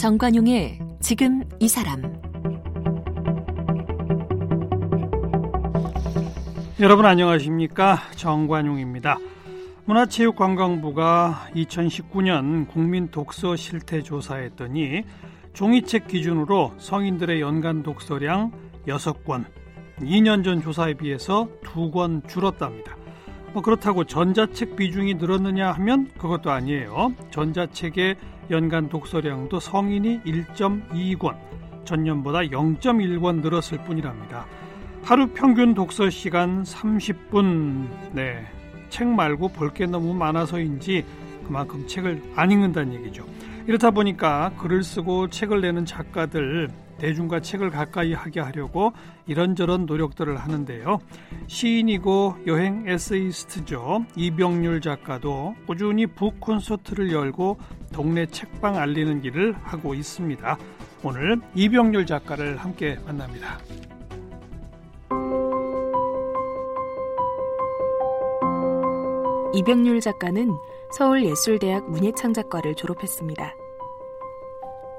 정관용의 지금 이 사람 여러분 안녕하십니까 정관용입니다. 문화체육관광부가 2019년 국민 독서 실태 조사했더니 종이책 기준으로 성인들의 연간 독서량 6권, 2년 전 조사에 비해서 2권 줄었답니다. 뭐 그렇다고 전자책 비중이 늘었느냐 하면 그것도 아니에요. 전자책의 연간 독서량도 성인이 1.2권, 전년보다 0.1권 늘었을 뿐이랍니다. 하루 평균 독서 시간 30분. 네. 책 말고 볼 게 너무 많아서인지 그만큼 책을 안 읽는다는 얘기죠. 이렇다 보니까 글을 쓰고 책을 내는 작가들 대중과 책을 가까이 하게 하려고 이런저런 노력들을 하는데요. 시인이고 여행 에세이스트죠. 이병률 작가도 꾸준히 북 콘서트를 열고 동네 책방 알리는 일을 하고 있습니다. 오늘 이병률 작가를 함께 만납니다. 이병률 작가는 서울예술대학 문예창작과를 졸업했습니다.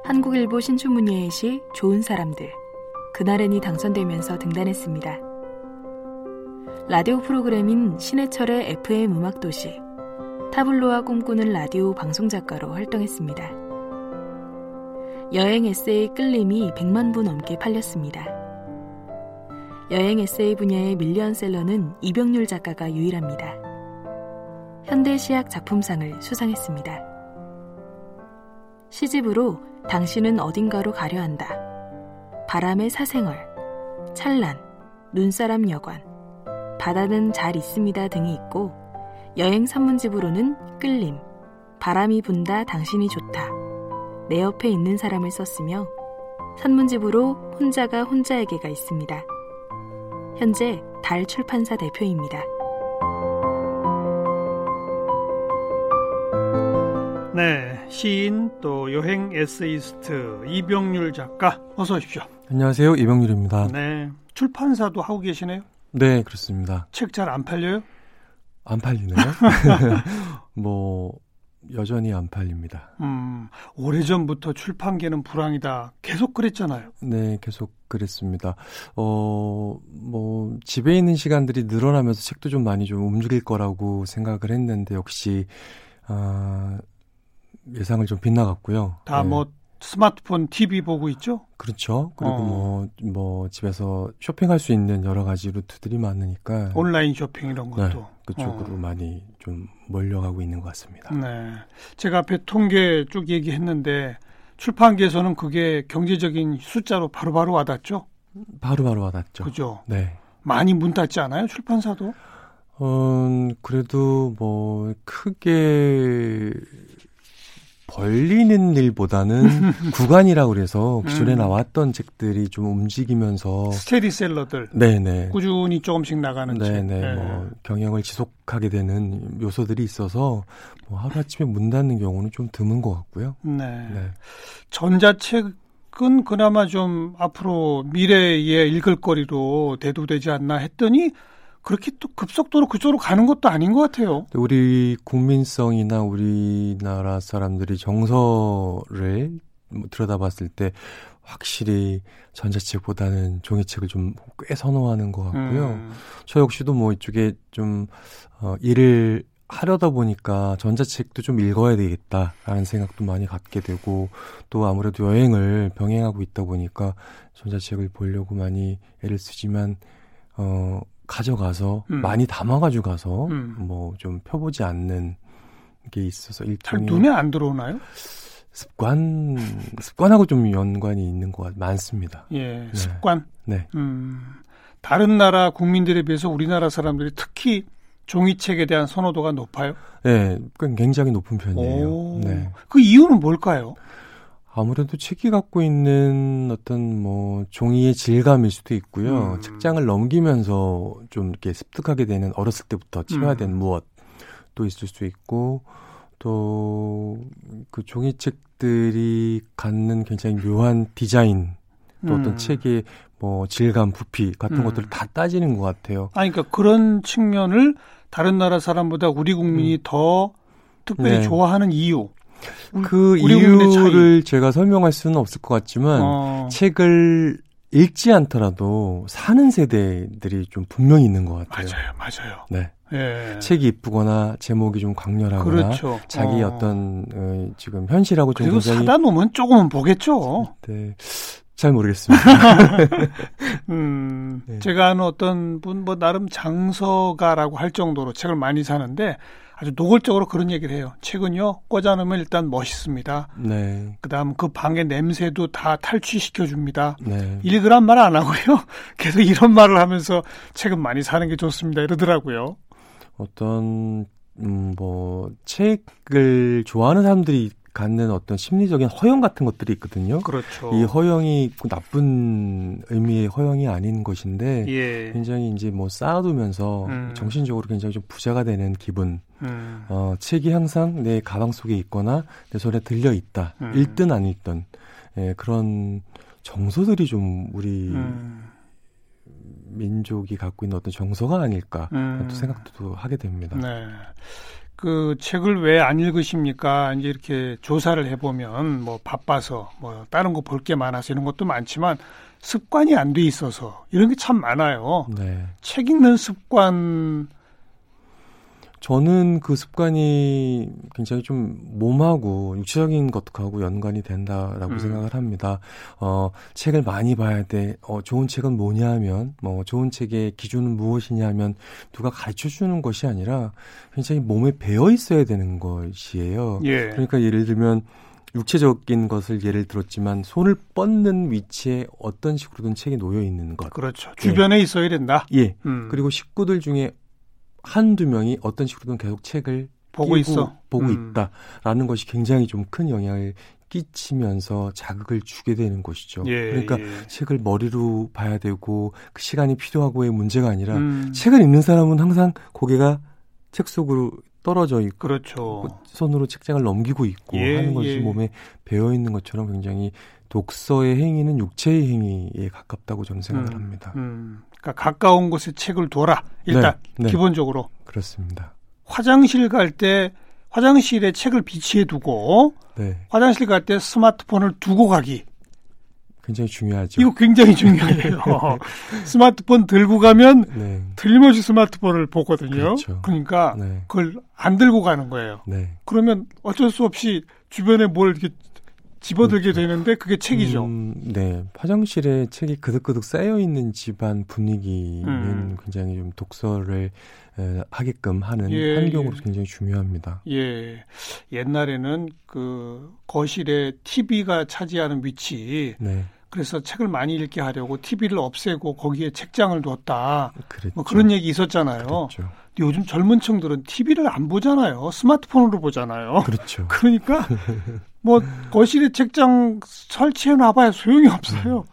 한국일보 신춘문예의 시 좋은 사람들, 그날엔이 당선되면서 등단했습니다. 라디오 프로그램인 신해철의 FM 음악도시, 타블로와 꿈꾸는 라디오 방송작가로 활동했습니다. 여행 에세이 끌림이 100만 부 넘게 팔렸습니다. 여행 에세이 분야의 밀리언셀러는 이병률 작가가 유일합니다. 현대시약 작품상을 수상했습니다. 시집으로 당신은 어딘가로 가려 한다. 바람의 사생활, 찬란, 눈사람 여관, 바다는 잘 있습니다 등이 있고 여행 산문집으로는 끌림, 바람이 분다 당신이 좋다, 내 옆에 있는 사람을 썼으며 산문집으로 혼자가 혼자에게가 있습니다. 현재 달 출판사 대표입니다. 네, 시인 또 여행 에세이스트 이병률 작가 어서 오십시오. 안녕하세요, 이병률입니다. 네, 출판사도 하고 계시네요. 네, 그렇습니다. 책 잘 안 팔려요? 안 팔리나요? 뭐 여전히 안 팔립니다. 음, 오래전부터 출판계는 불황이다. 계속 그랬잖아요. 네, 계속 그랬습니다. 어, 뭐 집에 있는 시간들이 늘어나면서 책도 좀 많이 좀 움직일 거라고 생각을 했는데 역시 아, 예상을 좀 빗나갔고요. 다뭐 네. 뭐 스마트폰, TV 보고 있죠? 그렇죠. 그리고 어. 뭐, 뭐, 집에서 쇼핑할 수 있는 여러 가지 루트들이 많으니까. 온라인 쇼핑 이런 것도. 네, 그쪽으로 어. 많이 좀 몰려가고 있는 것 같습니다. 네. 제가 앞에 통계 쭉 얘기했는데, 출판계에서는 그게 경제적인 숫자로 바로바로 바로 와닿죠? 바로바로 바로 와닿죠. 그죠? 네. 많이 문 닫지 않아요? 출판사도? 어, 그래도 뭐, 크게 벌리는 일보다는 구간이라고 그래서 기존에 음. 나왔던 책들이 좀 움직이면서 스테디셀러들 네네 꾸준히 조금씩 나가는 네네 네. 뭐 경영을 지속하게 되는 요소들이 있어서 뭐 하루 아침에 문 닫는 경우는 좀 드문 것 같고요. 네. 네. 전자책은 그나마 좀 앞으로 미래에 읽을 거리로 대두되지 않나 했더니 그렇게 또 급속도로 그쪽으로 가는 것도 아닌 것 같아요. 우리 국민성이나 우리나라 사람들이 정서를 뭐 들여다봤을 때 확실히 전자책보다는 종이책을 좀 꽤 선호하는 것 같고요. 음. 저 역시도 뭐 이쪽에 좀 어, 일을 하려다 보니까 전자책도 좀 읽어야 되겠다라는 생각도 많이 갖게 되고 또 아무래도 여행을 병행하고 있다 보니까 전자책을 보려고 많이 애를 쓰지만 어 가져가서 음. 많이 담아가지고 가서 음. 뭐좀 펴보지 않는 게 있어서 일종의 눈에 안 들어오나요? 습관 습관하고 좀 연관이 있는 것 같, 많습니다. 예, 네. 습관. 네. 음, 다른 나라 국민들에 비해서 우리나라 사람들이 특히 종이책에 대한 선호도가 높아요? 네, 굉장히 높은 편이에요. 오, 네. 그 이유는 뭘까요? 아무래도 책이 갖고 있는 어떤 뭐 종이의 질감일 수도 있고요. 음. 책장을 넘기면서 좀 이렇게 습득하게 되는 어렸을 때부터 체화된 음. 무엇도 있을 수 있고 또 그 종이책들이 갖는 굉장히 묘한 디자인 또 어떤 음. 책의 뭐 질감, 부피 같은 음. 것들을 다 따지는 것 같아요. 아, 그러니까 그런 측면을 다른 나라 사람보다 우리 국민이 음. 더 특별히 네. 좋아하는 이유. 그 이유를 제가 설명할 수는 없을 것 같지만 어. 책을 읽지 않더라도 사는 세대들이 좀 분명히 있는 것 같아요. 맞아요, 맞아요. 네. 예. 책이 이쁘거나 제목이 좀 강렬하거나 그렇죠. 자기 어. 떤 어, 지금 현실하고 좀 그리고 굉장히 사다 놓으면 조금은 보겠죠. 네. 잘 모르겠습니다. 음, 네. 제가 아는 어떤 분 뭐 나름 장서가라고 할 정도로 책을 많이 사는데 아주 노골적으로 그런 얘기를 해요. 책은요 꽂아놓으면 일단 멋있습니다. 네. 그다음 그 방의 냄새도 다 탈취시켜 줍니다. 네. 1g 말안 하고요. 계속 이런 말을 하면서 책은 많이 사는 게 좋습니다. 이러더라고요. 어떤 음, 뭐 책을 좋아하는 사람들이 갖는 어떤 심리적인 허영 같은 것들이 있거든요. 그렇죠. 이 허영이 나쁜 의미의 허영이 아닌 것인데 예. 굉장히 이제 뭐 쌓아두면서 음. 정신적으로 굉장히 좀 부자가 되는 기분. 음. 어, 책이 항상 내 가방 속에 있거나 내 손에 들려 있다. 음. 읽든 안 읽든 예, 그런 정서들이 좀 우리 음. 민족이 갖고 있는 어떤 정서가 아닐까 음. 또 생각도 하게 됩니다. 네. 그 책을 왜 안 읽으십니까? 이제 이렇게 조사를 해보면 뭐 바빠서 뭐 다른 거 볼 게 많아서 이런 것도 많지만 습관이 안 돼 있어서 이런 게 참 많아요. 네. 책 읽는 습관 저는 그 습관이 굉장히 좀 몸하고 육체적인 것하고 연관이 된다라고 음. 생각을 합니다. 어, 책을 많이 봐야 돼. 어, 좋은 책은 뭐냐 하면, 뭐, 좋은 책의 기준은 무엇이냐 하면 누가 가르쳐 주는 것이 아니라 굉장히 몸에 배어 있어야 되는 것이에요. 예. 그러니까 예를 들면 육체적인 것을 예를 들었지만 손을 뻗는 위치에 어떤 식으로든 책이 놓여 있는 것. 그렇죠. 주변에 예. 있어야 된다. 예. 음. 그리고 식구들 중에 한두 명이 어떤 식으로든 계속 책을 보고 있어 보고 음. 있다라는 것이 굉장히 좀 큰 영향을 끼치면서 자극을 주게 되는 것이죠. 예, 그러니까 예. 책을 머리로 봐야 되고 그 시간이 필요하고의 문제가 아니라 음. 책을 읽는 사람은 항상 고개가 책 속으로 떨어져 있고 그렇죠. 손으로 책장을 넘기고 있고 예, 하는 것이 예. 몸에 배어 있는 것처럼 굉장히 독서의 행위는 육체의 행위에 가깝다고 저는 생각을 음, 합니다. 음. 그러니까 가까운 곳에 책을 둬라. 일단 네, 네. 기본적으로 그렇습니다. 화장실 갈 때 화장실에 책을 비치해 두고 네. 화장실 갈 때 스마트폰을 두고 가기. 굉장히 중요하죠. 이거 굉장히 중요해요. 스마트폰 들고 가면 네. 틀림없이 스마트폰을 보거든요. 그렇죠. 그러니까 네. 그걸 안 들고 가는 거예요. 네. 그러면 어쩔 수 없이 주변에 뭘 이렇게 집어들게 그렇죠. 되는데 그게 책이죠. 음, 네. 화장실에 책이 그득그득 쌓여 있는 집안 분위기는 음. 굉장히 좀 독서를 에, 하게끔 하는 예, 환경으로 예. 굉장히 중요합니다. 예. 옛날에는 그 거실에 TV가 차지하는 위치. 네. 그래서 책을 많이 읽게 하려고 TV를 없애고 거기에 책장을 뒀다. 그랬죠. 뭐 그런 얘기 있었잖아요. 그랬죠. 요즘 젊은 층들은 TV를 안 보잖아요. 스마트폰으로 보잖아요. 그렇죠. 그러니까 뭐 거실에 책장 설치해 놔봐야 소용이 없어요.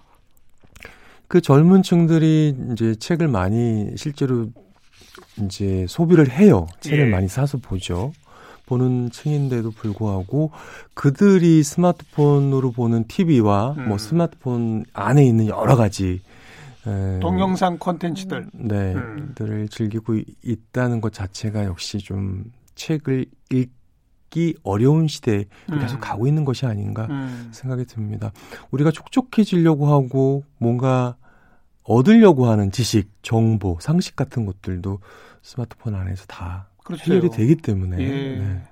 그 젊은 층들이 이제 책을 많이 실제로 이제 소비를 해요. 책을 예. 많이 사서 보죠. 보는 층인데도 불구하고 그들이 스마트폰으로 보는 TV와 뭐 음. 뭐 스마트폰 안에 있는 여러 가지 에, 동영상 콘텐츠들 네, 음. 들을 즐기고 있다는 것 자체가 역시 좀 책을 읽, 읽기 어려운 시대에 음. 계속 가고 있는 것이 아닌가 음. 생각이 듭니다. 우리가 똑똑해지려고 하고 뭔가 얻으려고 하는 지식, 정보, 상식 같은 것들도 스마트폰 안에서 다 그렇죠. 해결이 되기 때문에. 예. 네.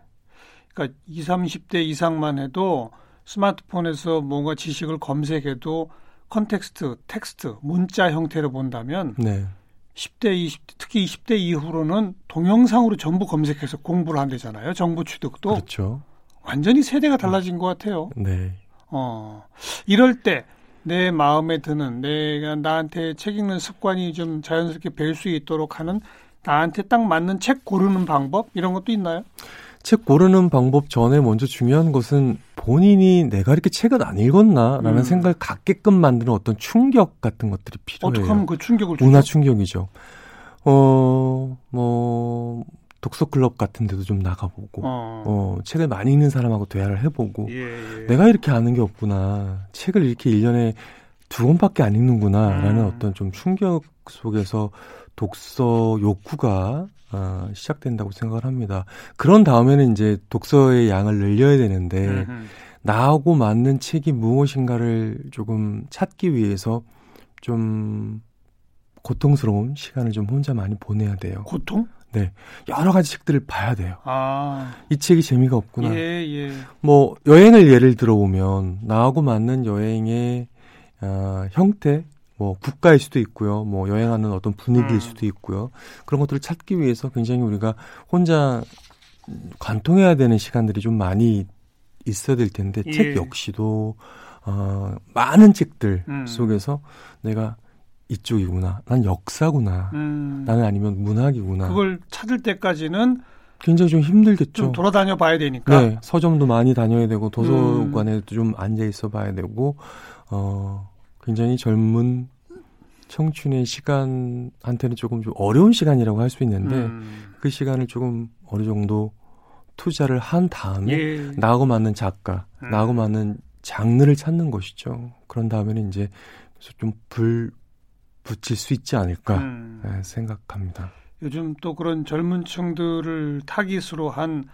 그러니까 20, 30대 이상만 해도 스마트폰에서 뭔가 지식을 검색해도 context, 텍스트, 문자 형태로 본다면 네. 10대, 20대, 특히 20대 이후로는 동영상으로 전부 검색해서 공부를 한대잖아요. 정보 취득도. 그렇죠. 완전히 세대가 달라진 것 같아요. 네. 어, 이럴 때 내 마음에 드는 내가 나한테 책 읽는 습관이 좀 자연스럽게 뵐 수 있도록 하는 나한테 딱 맞는 책 고르는 방법 이런 것도 있나요? 책 고르는 방법 전에 먼저 중요한 것은 본인이 내가 이렇게 책을 안 읽었나라는 음. 생각을 갖게끔 만드는 어떤 충격 같은 것들이 필요해요. 어떻게 하면 그 충격을 문화 충격이죠. 어, 뭐 독서 클럽 같은 데도 좀 나가보고 어. 어 책을 많이 읽는 사람하고 대화를 해보고 예, 예. 내가 이렇게 아는 게 없구나. 책을 이렇게 1년에 두 권밖에 안 읽는구나라는 음. 어떤 좀 충격 속에서 독서 욕구가 어, 시작된다고 생각을 합니다. 그런 다음에는 이제 독서의 양을 늘려야 되는데 음흠. 나하고 맞는 책이 무엇인가를 조금 찾기 위해서 좀 고통스러운 시간을 좀 혼자 많이 보내야 돼요. 고통? 여러 가지 책들을 봐야 돼요. 아, 이 책이 재미가 없구나. 예, 예. 뭐 여행을 예를 들어 보면 나하고 맞는 여행의 어, 형태, 뭐 국가일 수도 있고요. 뭐 여행하는 어떤 분위기일 음. 수도 있고요. 그런 것들을 찾기 위해서 굉장히 우리가 혼자 관통해야 되는 시간들이 좀 많이 있어야 될 텐데 예. 책 역시도 어, 많은 책들 음. 속에서 내가 이쪽이구나. 난 역사구나. 음, 나는 아니면 문학이구나. 그걸 찾을 때까지는 굉장히 좀 힘들겠죠. 좀 돌아다녀 봐야 되니까. 네, 서점도 많이 다녀야 되고 음. 도서관에도 좀 앉아 있어 봐야 되고 어 굉장히 젊은 청춘의 시간한테는 조금 좀 어려운 시간이라고 할 수 있는데 음, 그 시간을 조금 어느 정도 투자를 한 다음에 예. 나하고 맞는 작가, 음. 나하고 맞는 장르를 찾는 것이죠. 그런 다음에는 이제 좀 불 붙일 수 있지 않을까 음. 네, 생각합니다. 요즘 또 그런 젊은 층들을 타깃으로 한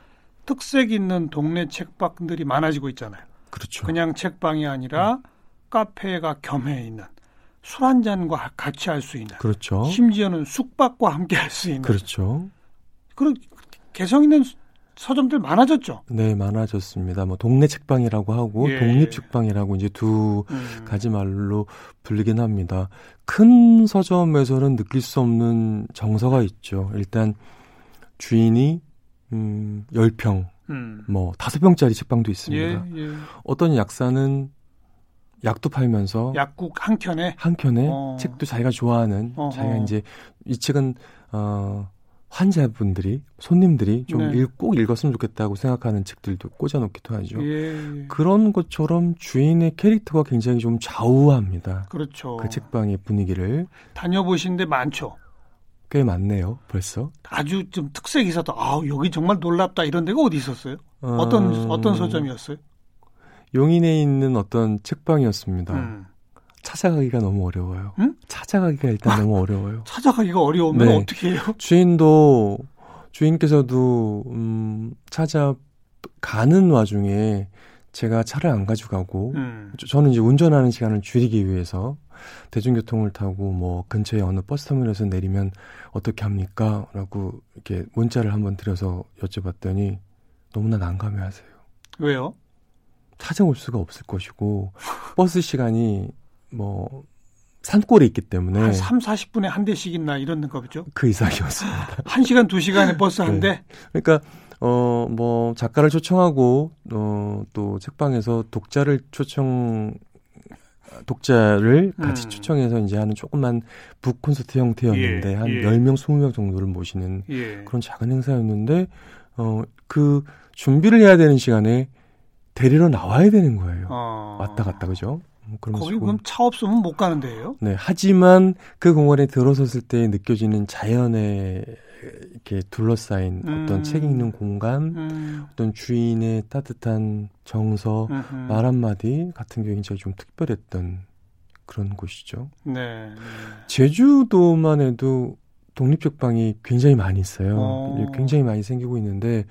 특색 있는 동네 책방들이 많아지고 있잖아요. 그렇죠. 그냥 책방이 아니라 카페가 겸해 있는 술 한 잔과 같이 할 수 있는 그렇죠. 심지어는 숙박과 함께 할 수 있는 그렇죠. 그런 개성 있는 수- 서점들 많아졌죠. 네, 많아졌습니다. 뭐 동네 책방이라고 하고 예. 독립 책방이라고 이제 두 음. 가지 말로 불리긴 합니다. 큰 서점에서는 느낄 수 없는 정서가 있죠. 일단 주인이 음, 10평, 음. 뭐 5평짜리 책방도 예, 있습니다. 예. 어떤 약사는 약도 팔면서 약국 한 켠에 한 켠에 어. 책도 자기가 좋아하는 어허. 자기가 이제 이 책은 어 환자분들이 손님들이 좀 네. 읽, 읽었으면 좋겠다고 생각하는 책들도 꽂아놓기도 하죠. 예, 그런 것처럼 주인의 캐릭터가 굉장히 좀 좌우합니다. 그렇죠. 그 책방의 분위기를 다녀보신 데 많죠. 꽤 많네요. 벌써 아주 좀 특색 있었다. 아 여기 정말 놀랍다 이런 데가 어디 있었어요? 어떤 어, 어떤 서점이었어요? 용인에 있는 어떤 책방이었습니다. 음. 찾아가기가 너무 어려워요. 응? 찾아가기가 일단 너무 어려워요. 찾아가기가 어려우면 네. 어떻게 해요? 주인도 주인께서도 음, 찾아가는 와중에 제가 차를 안 가져가고 음. 저- 저는 이제 운전하는 시간을 줄이기 위해서 대중교통을 타고 뭐 근처에 어느 버스터미널에서 내리면 어떻게 합니까? 라고 이렇게 문자를 한번 드려서 여쭤봤더니 너무나 난감해하세요. 왜요? 찾아올 수가 없을 것이고 버스 시간이 뭐 산골에 있기 때문에 한 3, 40분에 한 대씩 있나 이런 가 보죠. 그 이상이었습니다. 1시간, 2시간에 버스 한 네. 대? 그러니까 어 뭐 작가를 초청하고 어또 책방에서 독자를 초청 독자를 같이 음. 초청해서 이제 하는 조그만 북 콘서트 형태였는데 예, 한 예. 10명, 20명 정도를 모시는 예. 그런 작은 행사였는데 어 그 준비를 해야 되는 시간에 데리러 나와야 되는 거예요. 어. 왔다 갔다 그죠? 음, 그러면서 거기 그럼 차 없으면 못 가는 데예요? 네, 하지만 그 공원에 들어섰을 때 느껴지는 자연에 이렇게 둘러싸인 음. 어떤 책 읽는 공간, 음. 어떤 주인의 따뜻한 정서, 음흠. 말 한마디 같은 게 굉장히 좀 특별했던 그런 곳이죠. 네. 네. 제주도만 해도 독립책방이 굉장히 많이 있어요. 어. 굉장히 많이 생기고 있는데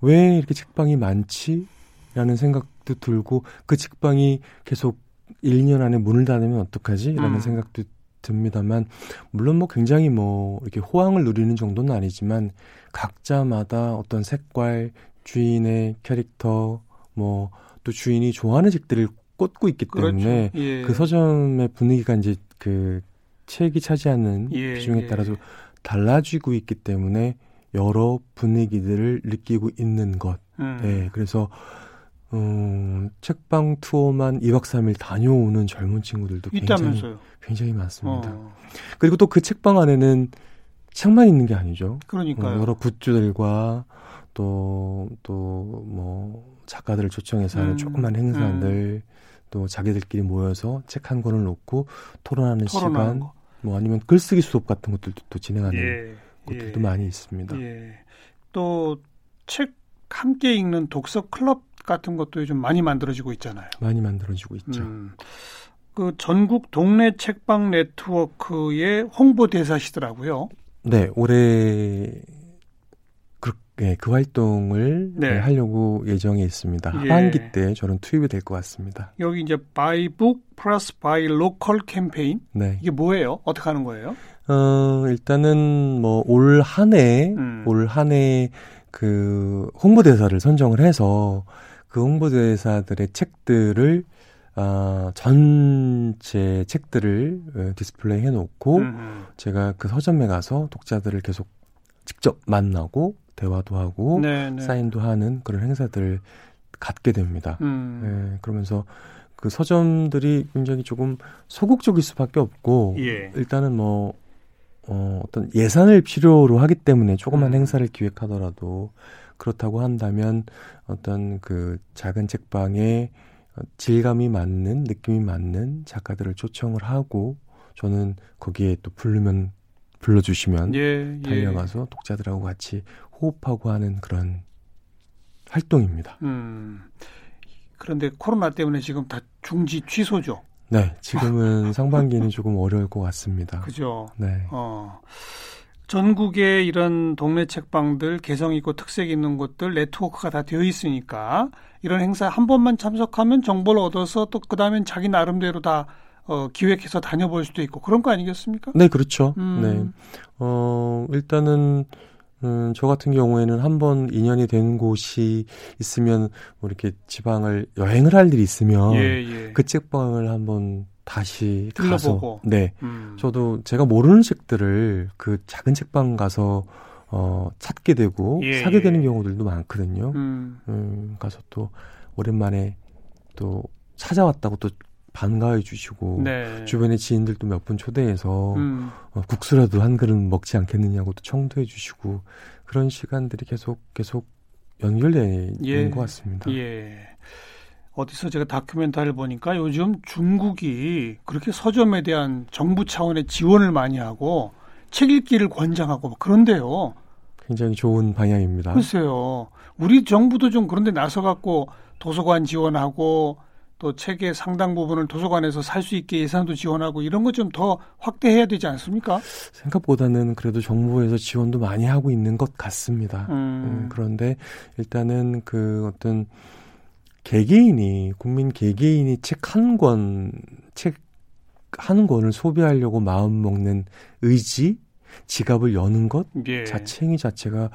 왜 이렇게 책방이 많지? 라는 생각도 들고 그 책방이 계속 1년 안에 문을 닫으면 어떡하지? 라는 음. 생각도 듭니다만 물론 뭐 굉장히 뭐 이렇게 호황을 누리는 정도는 아니지만 각자마다 어떤 색깔, 주인의 캐릭터, 뭐 또 주인이 좋아하는 책들을 꽂고 있기 때문에 그렇죠. 예. 그 서점의 분위기가 이제 그 책이 차지하는 예, 비중에 예. 따라서 달라지고 있기 때문에 여러 분위기들을 느끼고 있는 것. 음. 네, 그래서 음, 책방 투어만 2박 3일 다녀오는 젊은 친구들도 굉장히 있다면서요. 굉장히 많습니다. 어. 그리고 또 그 책방 안에는 책만 있는 게 아니죠. 그러니까요. 어, 여러 굿즈들과 또 또 뭐 작가들을 초청해서 하는 음, 조그만 행사들 또 자기들끼리 모여서 책 한 권을 놓고 토론하는 시간 거. 뭐 아니면 글쓰기 수업 같은 것들도 또 진행하는 예. 곳들도 예. 많이 있습니다. 예. 또책 함께 읽는 독서 클럽 같은 것도 요즘 많이 만들어지고 있잖아요. 많이 만들어지고 있죠. 음. 그 전국 동네 책방 네트워크의 홍보 대사시더라고요. 네, 올해 그, 네, 그 활동을 네. 하려고 예정에 있습니다. 예. 하반기 때 저는 투입이 될 것 같습니다. 여기 이제 Buy Book Plus Buy Local 캠페인. 네. 이게 뭐예요? 어떻게 하는 거예요? 어, 일단은 뭐 올 한해 음. 올한 해 그 홍보대사를 선정을 해서 그 홍보대사들의 책들을 아, 전체 책들을 어, 디스플레이 해놓고 음. 제가 그 서점에 가서 독자들을 계속 직접 만나고 대화도 하고 네네. 네. 사인도 하는 그런 행사들을 갖게 됩니다. 음. 네, 그러면서 그 서점들이 굉장히 조금 소극적일 수밖에 없고 예. 일단은 뭐 어, 어떤 예산을 필요로 하기 때문에 조그만 음. 행사를 기획하더라도 그렇다고 한다면 어떤 그 작은 책방에 질감이 맞는 느낌이 맞는 작가들을 초청을 하고 저는 거기에 또 부르면 불러주시면 예, 예. 달려가서 예. 독자들하고 같이 호흡하고 하는 그런 활동입니다. 음, 그런데 코로나 때문에 지금 다 중지 취소죠. 네, 지금은 상반기는 조금 어려울 것 같습니다. 그죠. 네. 어. 전국에 이런 동네 책방들 개성 있고 특색 있는 곳들 네트워크가 다 되어 있으니까 이런 행사 한 번만 참석하면 정보를 얻어서 또 그다음엔 자기 나름대로 다 어, 기획해서 다녀볼 수도 있고 그런 거 아니겠습니까? 네, 그렇죠. 음. 네. 어, 일단은 음, 저 같은 경우에는 한 번 인연이 되는 곳이 있으면 뭐 이렇게 지방을 여행을 할 일이 있으면 예, 예. 그 책방을 한번 다시 가서 네 음. 저도 제가 모르는 책들을 그 작은 책방 가서 어 찾게 되고 예, 사게 되는 예. 경우들도 많거든요. 음. 음 가서 또 오랜만에 또 찾아왔다고 또 반가워해 주시고 네. 주변의 지인들도 몇 분 초대해서 음. 어, 국수라도 한 그릇 먹지 않겠느냐고 또 청도해 주시고 그런 시간들이 계속 계속 연결되는 예. 것 같습니다. 예. 어디서 제가 다큐멘터리를 보니까 요즘 중국이 그렇게 서점에 대한 정부 차원의 지원을 많이 하고 책 읽기를 권장하고 그런데요. 굉장히 좋은 방향입니다. 글쎄요. 우리 정부도 좀 그런데 나서 갖고 도서관 지원하고 또 책의 상당 부분을 도서관에서 살 수 있게 예산도 지원하고 이런 것 좀 더 확대해야 되지 않습니까? 생각보다는 그래도 정부에서 지원도 많이 하고 있는 것 같습니다. 음. 음, 그런데 일단은 그 어떤 개개인이 국민 개개인이 책 한 권, 책 한 권을 소비하려고 마음 먹는 의지, 지갑을 여는 것 예. 자체 행위 자체가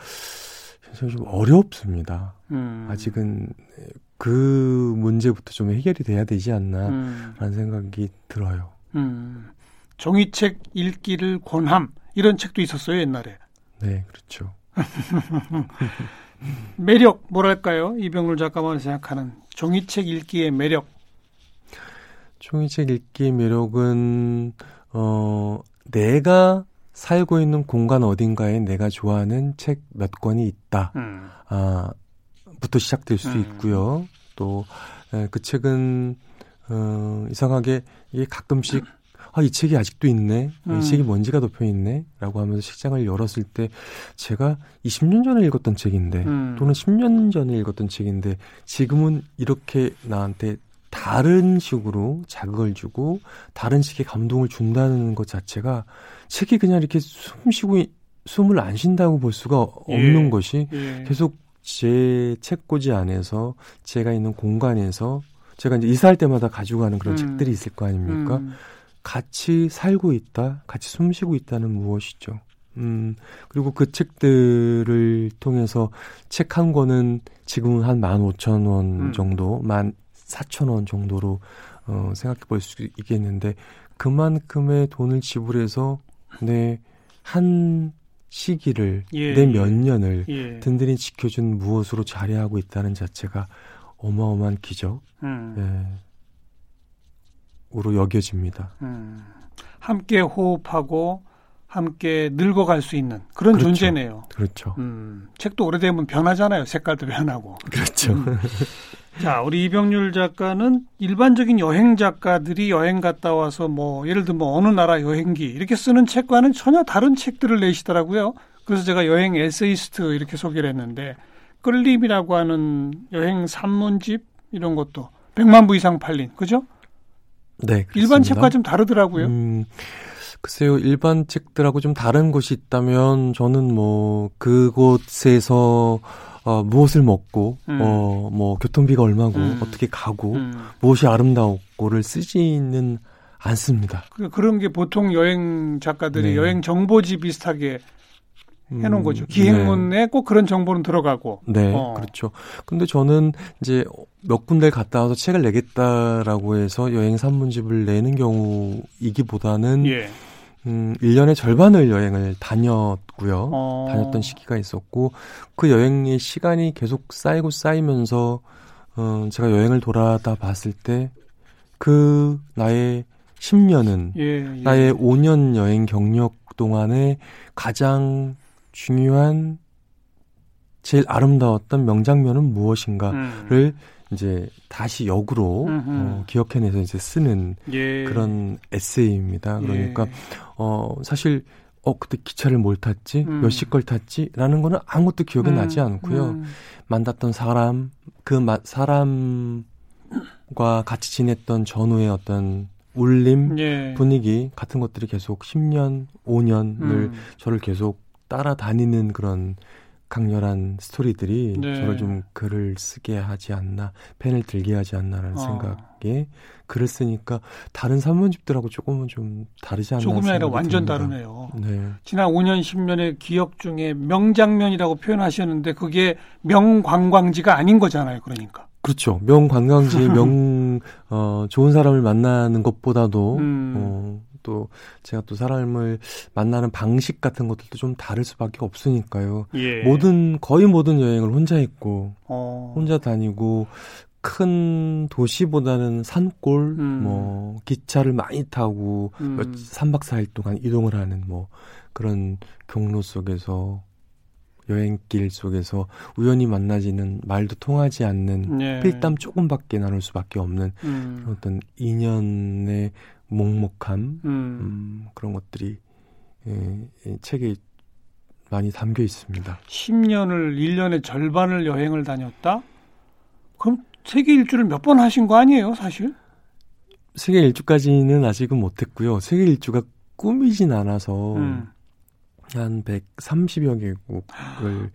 굉장히 좀 어렵습니다. 음. 아직은 그 문제부터 좀 해결이 돼야 되지 않나라는 음. 생각이 들어요. 음. 종이책 읽기를 권함 이런 책도 있었어요 옛날에. 네, 그렇죠. 매력 뭐랄까요? 이병률 작가만 생각하는 종이책 읽기의 매력. 종이책 읽기의 매력은 어 내가 살고 있는 공간 어딘가에 내가 좋아하는 책 몇 권이 있다. 음. 아, 부터 시작될 수 음. 있고요. 또 그 책은 어 이상하게 이게 가끔씩 아, 이 책이 아직도 있네. 음. 이 책이 먼지가 덮여 있네. 라고 하면서 책장을 열었을 때 제가 20년 전에 읽었던 책인데 음. 또는 10년 전에 읽었던 책인데 지금은 이렇게 나한테 다른 식으로 자극을 주고 다른 식의 감동을 준다는 것 자체가 책이 그냥 이렇게 숨 쉬고 숨을 안 쉰다고 볼 수가 없는 예. 것이 예. 계속 제 책꽂이 안에서 제가 있는 공간에서 제가 이제 이사할 때마다 가지고 가는 그런 음. 책들이 있을 거 아닙니까? 음. 같이 살고 있다, 같이 숨 쉬고 있다는 무엇이죠. 음, 그리고 그 책들을 통해서 책 한 권은 지금은 한 15,000원 음. 정도, 14,000원 정도로 어, 생각해 볼 수 있겠는데 그만큼의 돈을 지불해서 내 한 시기를 예, 내몇 년을 예. 든든히 지켜준 무엇으로 자리하고 있다는 자체가 어마어마한 기적. 음. 예. 으로 여겨집니다. 음, 함께 호흡하고 함께 늙어갈 수 있는 그런 그렇죠. 존재네요. 그렇죠. 음, 책도 오래되면 변하잖아요. 색깔도 변하고. 그렇죠. 음. 자, 우리 이병률 작가는 일반적인 여행 작가들이 여행 갔다 와서 뭐 예를 들면 뭐 어느 나라 여행기 이렇게 쓰는 책과는 전혀 다른 책들을 내시더라고요. 그래서 제가 여행 에세이스트 이렇게 소개를 했는데 끌림이라고 하는 여행 산문집 이런 것도 100만 부 이상 팔린 그죠? 네, 그렇습니다. 일반 책과 좀 다르더라고요. 음, 글쎄요, 일반 책들하고 좀 다른 곳이 있다면 저는 뭐 그곳에서 어, 무엇을 먹고 음. 어, 뭐 교통비가 얼마고 음. 어떻게 가고 음. 무엇이 아름다웠고를 쓰지는 않습니다. 그, 그런 게 보통 여행 작가들이 네. 여행 정보지 비슷하게 해놓은 음, 거죠. 기행문에 꼭 그런 정보는 들어가고. 네, 어. 그렇죠. 근데 저는 이제 몇 군데 갔다 와서 책을 내겠다라고 해서 여행 산문집을 내는 경우이기보다는 예. 음, 1년의 절반을 여행을 다녔고요. 어. 다녔던 시기가 있었고 그 여행의 시간이 계속 쌓이고 쌓이면서 어, 제가 여행을 돌아다 봤을 때 그 나의 10년은 예, 예. 나의 5년 여행 경력 동안에 가장 중요한 제일 아름다웠던 명장면은 무엇인가를 음. 이제 다시 역으로 음흠. 어, 기억해내서 이제 쓰는 예. 그런 에세이입니다. 그러니까 예. 어 사실 어 그때 기차를 뭘 탔지 음. 몇시 걸 탔지라는 거는 아무것도 기억이 음, 나지 않고요. 음. 만났던 사람 그 마, 사람과 같이 지냈던 전후의 어떤 울림 예. 분위기 같은 것들이 계속 10년 5년을 음. 저를 계속 따라다니는 그런 강렬한 스토리들이 네. 저를 좀 글을 쓰게 하지 않나 펜을 들게 하지 않나라는 어. 생각에 글을 쓰니까 다른 산문집들하고 조금은 좀 다르지 않나 조금이 아니라 완전. 다르네요. 네. 지난 5년, 10년의 기억 중에 명장면이라고 표현하셨는데 그게 명관광지가 아닌 거잖아요. 그러니까. 그렇죠. 명 관광지, 명, 어, 좋은 사람을 만나는 것보다도, 음. 어, 또, 제가 또 사람을 만나는 방식 같은 것들도 좀 다를 수밖에 없으니까요. 예. 모든, 거의 모든 여행을 혼자 했고, 어. 혼자 다니고, 큰 도시보다는 산골, 음. 뭐, 기차를 많이 타고, 음. 몇, 3박 4일 동안 이동을 하는 뭐, 그런 경로 속에서, 여행길 속에서 우연히 만나지는 말도 통하지 않는 예. 필담 조금밖에 나눌 수밖에 없는 음. 어떤 인연의 먹먹함 음. 음, 그런 것들이 예, 이 책에 많이 담겨 있습니다. 10년을 1년의 절반을 여행을 다녔다? 그럼 세계 일주를 몇 번 하신 거 아니에요, 사실? 세계 일주까지는 아직은 못했고요. 세계 일주가 꿈이진 않아서 음. 한 130여 개국을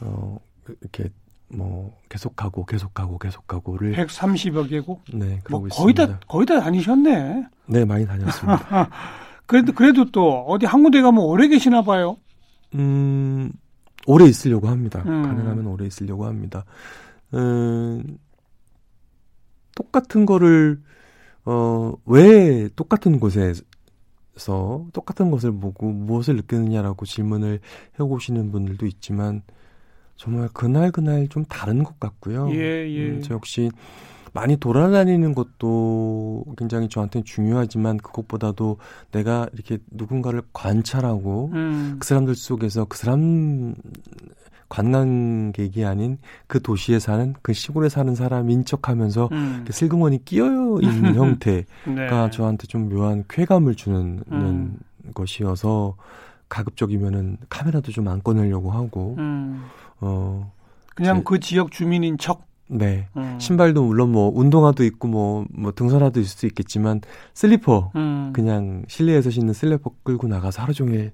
어, 이렇게 뭐 계속하고 계속하고 계속하고를 130여 개국? 네뭐 그러고 거의 있습니다. 다 거의 다 다니셨네. 네 많이 다녔습니다. 그래도 그래도 또 어디 한 군데 가면 오래 계시나 봐요. 음, 오래 있으려고 합니다. 음. 가능하면 오래 있으려고 합니다. 음, 똑같은 거를, 어, 왜 똑같은 곳에서 똑같은 것을 보고 무엇을 느끼느냐라고 질문을 해오시는 분들도 있지만, 정말 그날 그날 좀 다른 것 같고요. 예, 예. 음, 저 역시 많이 돌아다니는 것도 굉장히 저한테는 중요하지만 그것보다도 내가 이렇게 누군가를 관찰하고 음. 그 사람들 속에서 그 사람 관광객이 아닌 그 도시에 사는 그 시골에 사는 사람인 척하면서 음. 슬그머니 끼어 있는 형태가 네. 저한테 좀 묘한 쾌감을 주는 음. 것이어서 가급적이면은 카메라도 좀 안 꺼내려고 하고 음. 어 그냥 제- 그 지역 주민인 척. 네. 음. 신발도 물론 뭐 운동화도 있고 뭐, 뭐 등산화도 있을 수 있겠지만 슬리퍼 음. 그냥 실내에서 신는 슬리퍼 끌고 나가서 하루 종일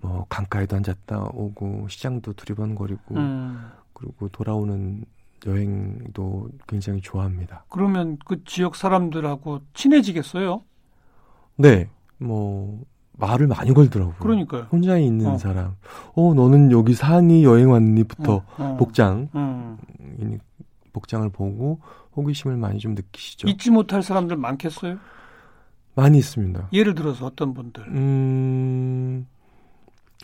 뭐 강가에도 앉았다 오고 시장도 두리번거리고 음. 그리고 돌아오는 여행도 굉장히 좋아합니다. 그러면 그 지역 사람들하고 친해지겠어요? 네, 뭐 말을 많이 걸더라고요. 그러니까요. 혼자 있는 어. 사람. 어, 너는 여기 사니 여행 왔니?부터 어, 어. 복장 음. 이 복장을 보고 호기심을 많이 좀 느끼시죠. 잊지 못할 사람들 많겠어요? 많이 있습니다. 예를 들어서 어떤 분들? 음,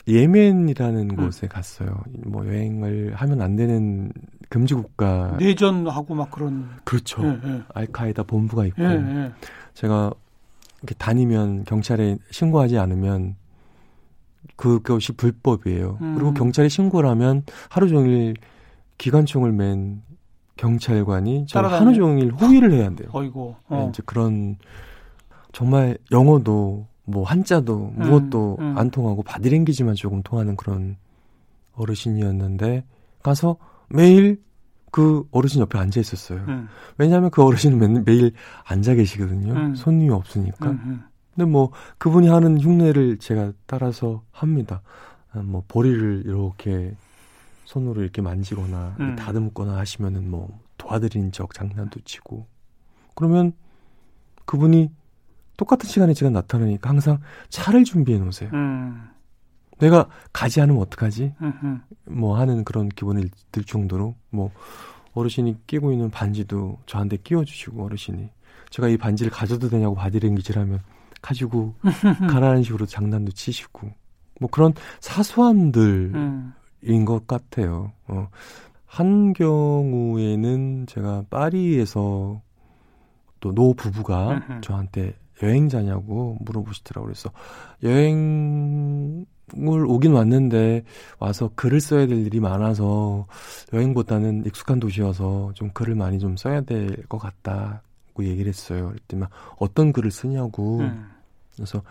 예멘이라는 음. 곳에 갔어요. 뭐 여행을 하면 안 되는 금지 국가. 내전하고 막 그런. 그렇죠. 예, 예. 알카에다 본부가 있고 예, 예. 제가 이렇게 다니면 경찰에 신고하지 않으면 그것이 불법이에요. 음. 그리고 경찰에 신고를 하면 하루 종일 기관총을 맨 경찰관이 저를 따라다녀요? 하루 종일 호위를 해야 한대요. 어이고. 네, 어. 이제 그런 정말 영어도 뭐 한자도 음, 무엇도 음. 안 통하고 바디랭귀지만 조금 통하는 그런 어르신이었는데 가서 매일 그 어르신 옆에 앉아 있었어요. 음. 왜냐하면 그 어르신은 매, 매일 앉아 계시거든요. 음. 손님이 없으니까. 음, 음. 근데 뭐 그분이 하는 흉내를 제가 따라서 합니다. 아, 뭐 보리를 이렇게 손으로 이렇게 만지거나 음. 다듬거나 하시면은 뭐 도와드리는 척 장난도 치고 그러면 그분이 똑같은 시간에 제가 나타나니까 항상 차를 준비해 놓으세요. 음. 내가 가지 않으면 어떡하지? 음, 음. 뭐 하는 그런 기분이 들 정도로 뭐 어르신이 끼고 있는 반지도 저한테 끼워주시고 어르신이 제가 이 반지를 가져도 되냐고 바디랭귀지를 하면 가지고 가라는 식으로 장난도 치시고 뭐 그런 사소함들인 음. 것 같아요. 어. 한 경우에는 제가 파리에서 또 노 부부가. 저한테 여행자냐고 물어보시더라고요. 그래서 여행을 오긴 왔는데 와서 글을 써야 될 일이 많아서 여행보다는 익숙한 도시여서 좀 글을 많이 좀 써야 될 것 같다고 얘기를 했어요. 그랬더니 어떤 글을 쓰냐고. 음. 그래서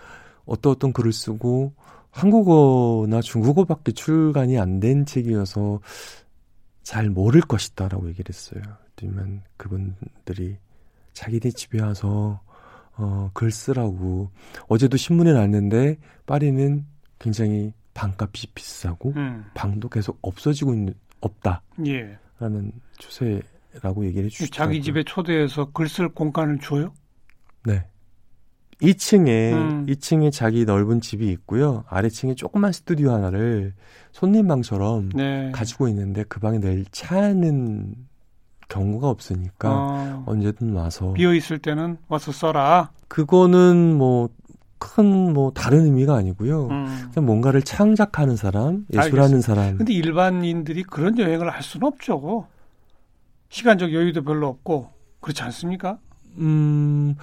어떤 어떤 글을 쓰고 한국어나 중국어밖에 출간이 안 된 책이어서 잘 모를 것이다 라고 얘기를 했어요. 그러면 그분들이 자기네 집에 와서 어, 글 쓰라고 어제도 신문에 났는데 파리는 굉장히 방값이 비싸고 음. 방도 계속 없어지고 있는 없다라는 예. 추세라고 얘기를 해주시더라고요. 자기 집에 초대해서 글 쓸 공간을 줘요? 네. 2층에 음. 2층에 자기 넓은 집이 있고요. 아래층에 조그만 스튜디오 하나를 손님방처럼 네. 가지고 있는데 그 방에 늘 차는 경우가 없으니까 어, 언제든 와서 비어 있을 때는 와서 써라. 그거는 뭐 큰뭐 다른 의미가 아니고요. 음. 그냥 뭔가를 창작하는 사람, 예술하는 사람. 근데 일반인들이 그런 여행을 할 수는 없죠. 시간적 여유도 별로 없고 그렇지 않습니까? 음,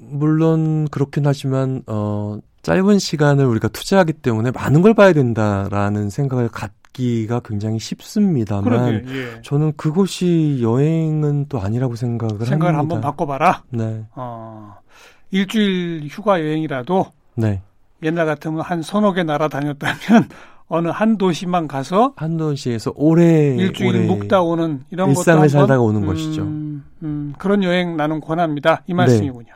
물론 그렇긴 하지만, 어, 짧은 시간을 우리가 투자하기 때문에 많은 걸 봐야 된다라는 생각을 갖기가 굉장히 쉽습니다만, 그러게 예. 저는 그것이 여행은 또 아니라고 생각을 생각을 합니다. 한번 바꿔봐라. 네, 어, 일주일 휴가 여행이라도 네. 옛날 같으면 한 서너 개 나라 다녔다면 어느 한 도시만 가서 한 도시에서 오래, 일주일 오래 묵다 오는 이런 것도 일상을 한번, 살다가 오는 음, 것이죠. 음, 그런 여행 나는 권합니다. 이 말씀이군요.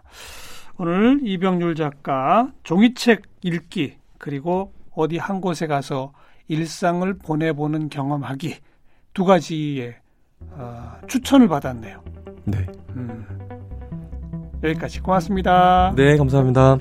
오늘 이병률 작가 종이책 읽기 그리고 어디 한 곳에 가서 일상을 보내보는 경험하기 두 가지의 어, 추천을 받았네요. 네. 음, 여기까지 고맙습니다. 네, 감사합니다.